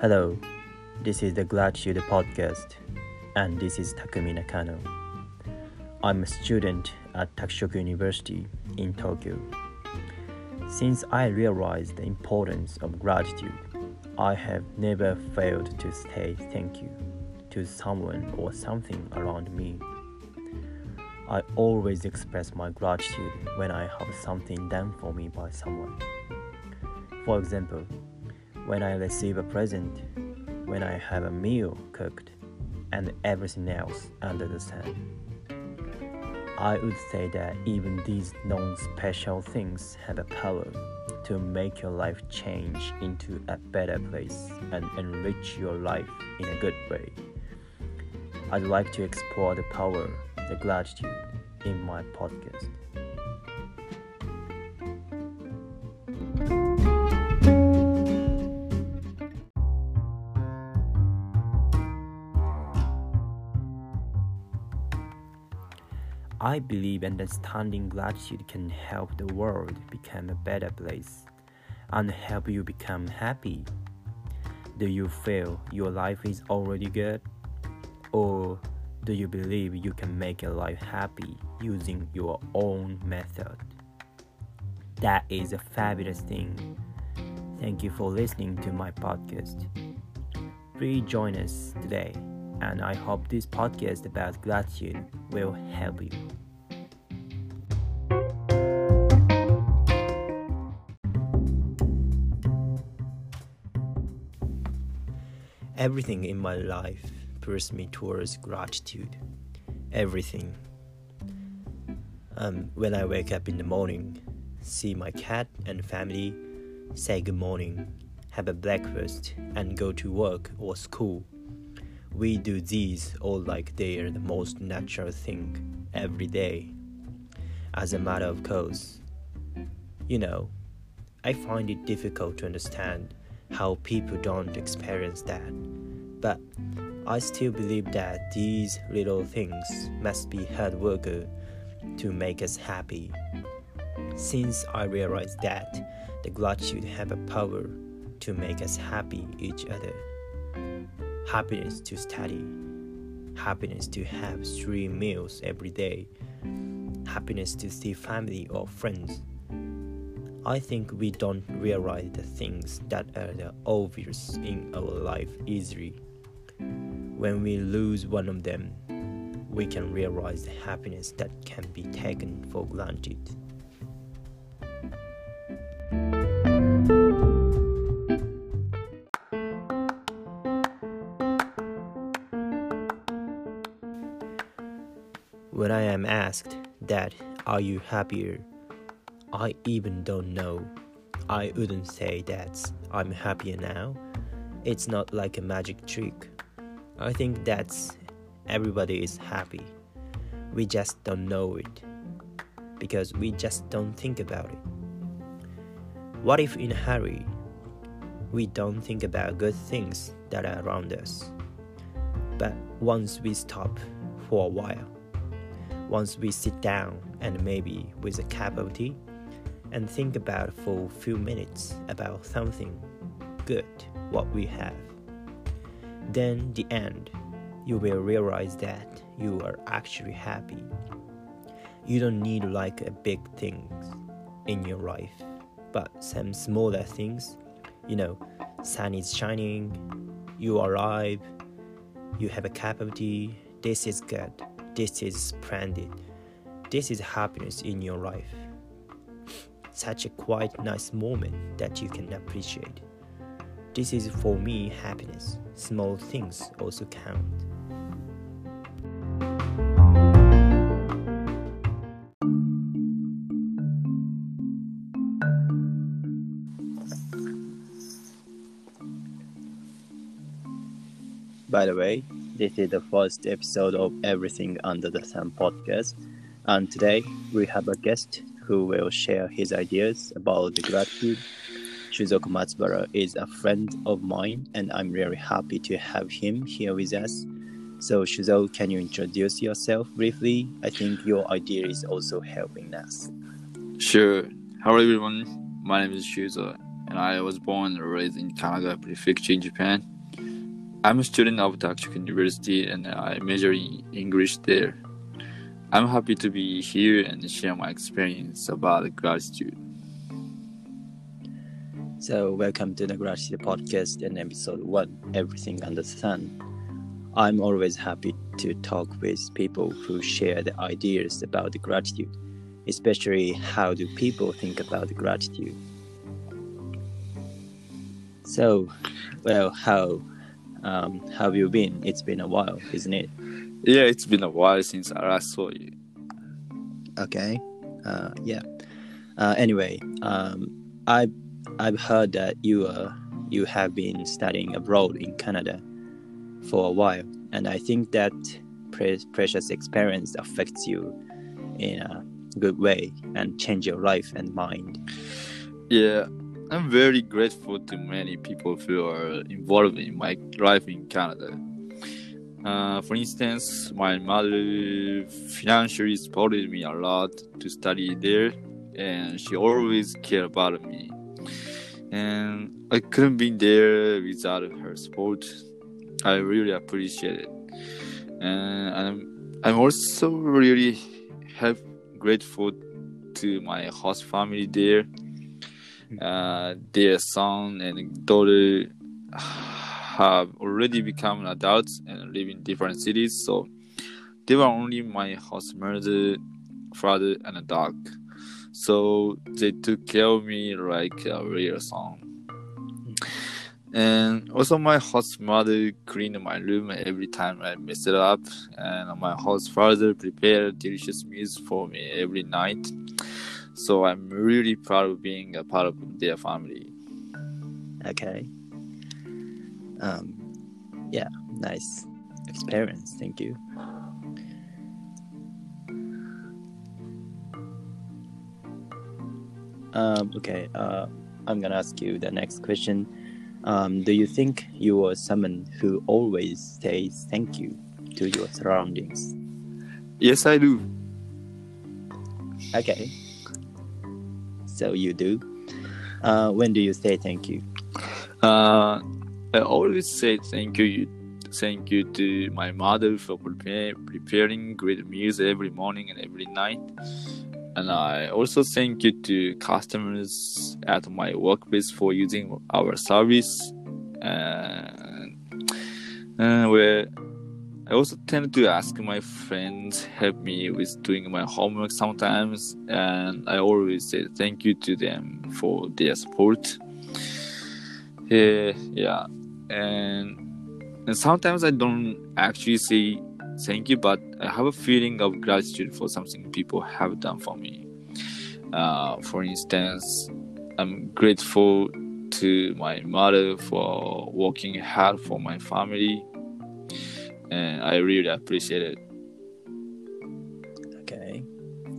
Hello, this is the Gratitude Podcast, and this is Takumi Nakano. I'm a student at Takushoku University in Tokyo. Since I realized the importance of gratitude, I have never failed to say thank you to someone or something around me. I always express my gratitude when I have something done for me by someone. For example, when I receive a present, when I have a meal cooked, and everything else under the sun. I would say that even these non special things have a power to make your life change into a better place and enrich your life in a good way. I'd like to explore the power, the gratitude in my podcast. I believe understanding gratitude can help the world become a better place and help you become happy. Do you feel your life is already good? Or do you believe you can make your life happy using your own method? That is a fabulous thing. Thank you for listening to my podcast. Please join us today, and I hope this podcast about gratitude will help you. Everything in my life pushes me towards gratitude. Everything. Um, when I wake up in the morning, see my cat and family, say good morning, have a breakfast, and go to work or school. We do these all like they are the most natural thing every day. As a matter of course, you know, I find it difficult to understand how people don't experience that. But I still believe that these little things must be hard work to make us happy. Since I realized that the gratitude have a power to make us happy each other. Happiness to study, happiness to have three meals every day, happiness to see family or friends I think we don't realize the things that are the obvious in our life easily. When we lose one of them, we can realize the happiness that can be taken for granted. When I am asked that, are you happier? I even don't know. I wouldn't say that I'm happier now. It's not like a magic trick. I think that's everybody is happy. We just don't know it because we just don't think about it. What if in a hurry we don't think about good things that are around us? But once we stop for a while, once we sit down and maybe with a cup of tea, and think about for a few minutes about something good what we have. Then the end, you will realize that you are actually happy. You don't need like a big things in your life, but some smaller things. You know, sun is shining, you are alive, you have a cup of tea. This is good. This is splendid. This is happiness in your life such a quite nice moment that you can appreciate. This is for me happiness. Small things also count. By the way, this is the first episode of Everything Under the Sun podcast, and today we have a guest who will share his ideas about the gratitude. Shuzoku Matsubara is a friend of mine, and I'm really happy to have him here with us. So, Shuzo, can you introduce yourself briefly? I think your idea is also helping us. Sure. Hello, everyone. My name is Shuzo, and I was born and raised in Kanagawa Prefecture in Japan. I'm a student of Takushoku University and I major in English there. I'm happy to be here and share my experience about gratitude. So, welcome to the Gratitude Podcast and episode one Everything Under the Sun. I'm always happy to talk with people who share the ideas about the gratitude, especially how do people think about the gratitude. So, well, how um, how have you been? It's been a while, isn't it? Yeah, it's been a while since I last saw you. Okay. Uh, yeah. Uh, anyway, um, I I've heard that you uh, you have been studying abroad in Canada for a while, and I think that pre- precious experience affects you in a good way and change your life and mind. Yeah, I'm very grateful to many people who are involved in my life in Canada. Uh, for instance, my mother financially supported me a lot to study there, and she always cared about me. And I couldn't be there without her support. I really appreciate it, and I'm I'm also really have grateful to my host family there. Uh, their son and daughter have already mm. become adults and live in different cities, so they were only my host mother, father, and a dog. So they took care of me like a real son. And also, my host mother cleaned my room every time I messed it up, and my host father prepared delicious meals for me every night. So I'm really proud of being a part of their family. Okay. Um, yeah, nice experience. Thank you. Um, okay, uh, I'm gonna ask you the next question. Um, do you think you are someone who always says thank you to your surroundings? Yes, I do. Okay. So you do. Uh, when do you say thank you? Uh, I always say thank you, thank you to my mother for preparing great meals every morning and every night. And I also thank you to customers at my workplace for using our service. And, and where I also tend to ask my friends help me with doing my homework sometimes, and I always say thank you to them for their support. Yeah, yeah, and and sometimes I don't actually say thank you, but I have a feeling of gratitude for something people have done for me. Uh, for instance, I'm grateful to my mother for working hard for my family, and I really appreciate it. Okay.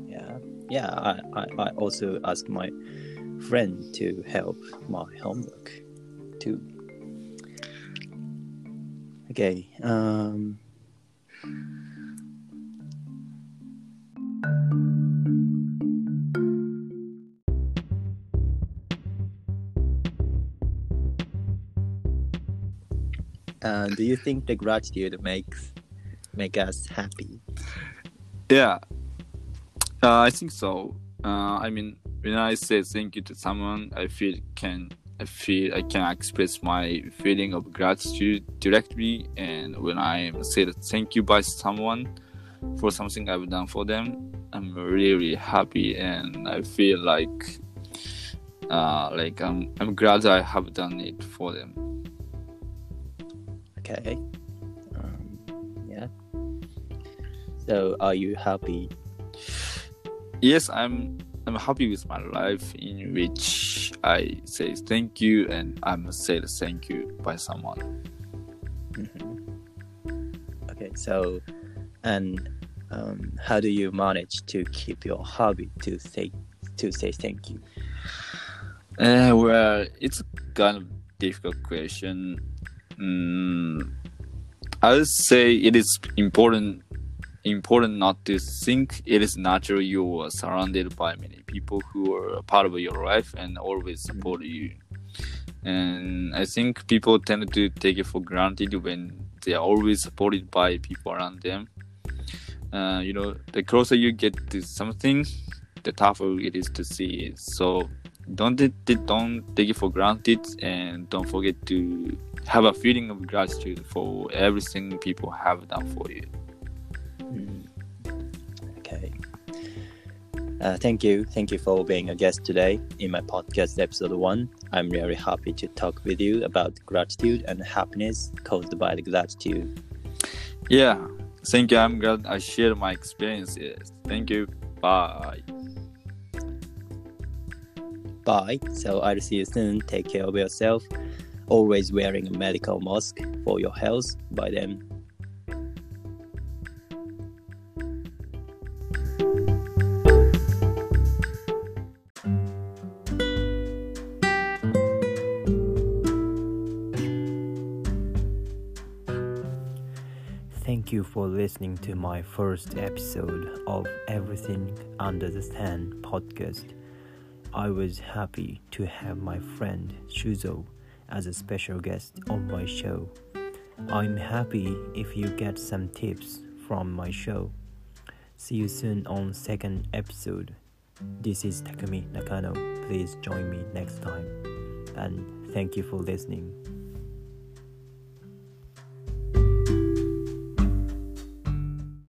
Yeah. Yeah. I, I, I also ask my friend to help my homework too. Okay. Um, uh, do you think the gratitude makes make us happy? Yeah, uh, I think so. Uh, I mean, when I say thank you to someone, I feel can I feel I can express my feeling of gratitude directly, and when I say thank you by someone for something I've done for them, I'm really happy, and I feel like uh, like I'm I'm glad I have done it for them. Okay. Um, yeah. So, are you happy? Yes, I'm. I'm happy with my life in which I say thank you and I'm said thank you by someone. Mm-hmm. Okay, so and um, how do you manage to keep your hobby to say to say thank you? Uh, well, it's a kind of difficult question. Mm, I would say it is important important not to think it is natural you are surrounded by many people who are a part of your life and always support you. and I think people tend to take it for granted when they are always supported by people around them. Uh, you know, the closer you get to something, the tougher it is to see it. So don't don't take it for granted, and don't forget to have a feeling of gratitude for everything people have done for you. Mm. Okay. Uh, thank you. Thank you for being a guest today in my podcast episode one. I'm really happy to talk with you about gratitude and happiness caused by the gratitude. Yeah, thank you. I'm glad I shared my experiences. Thank you. Bye. Bye. So I'll see you soon. Take care of yourself. Always wearing a medical mask for your health. Bye then. For listening to my first episode of Everything Under the Sun podcast. I was happy to have my friend Shuzo as a special guest on my show. I'm happy if you get some tips from my show. See you soon on second episode. This is Takumi Nakano. Please join me next time. And thank you for listening.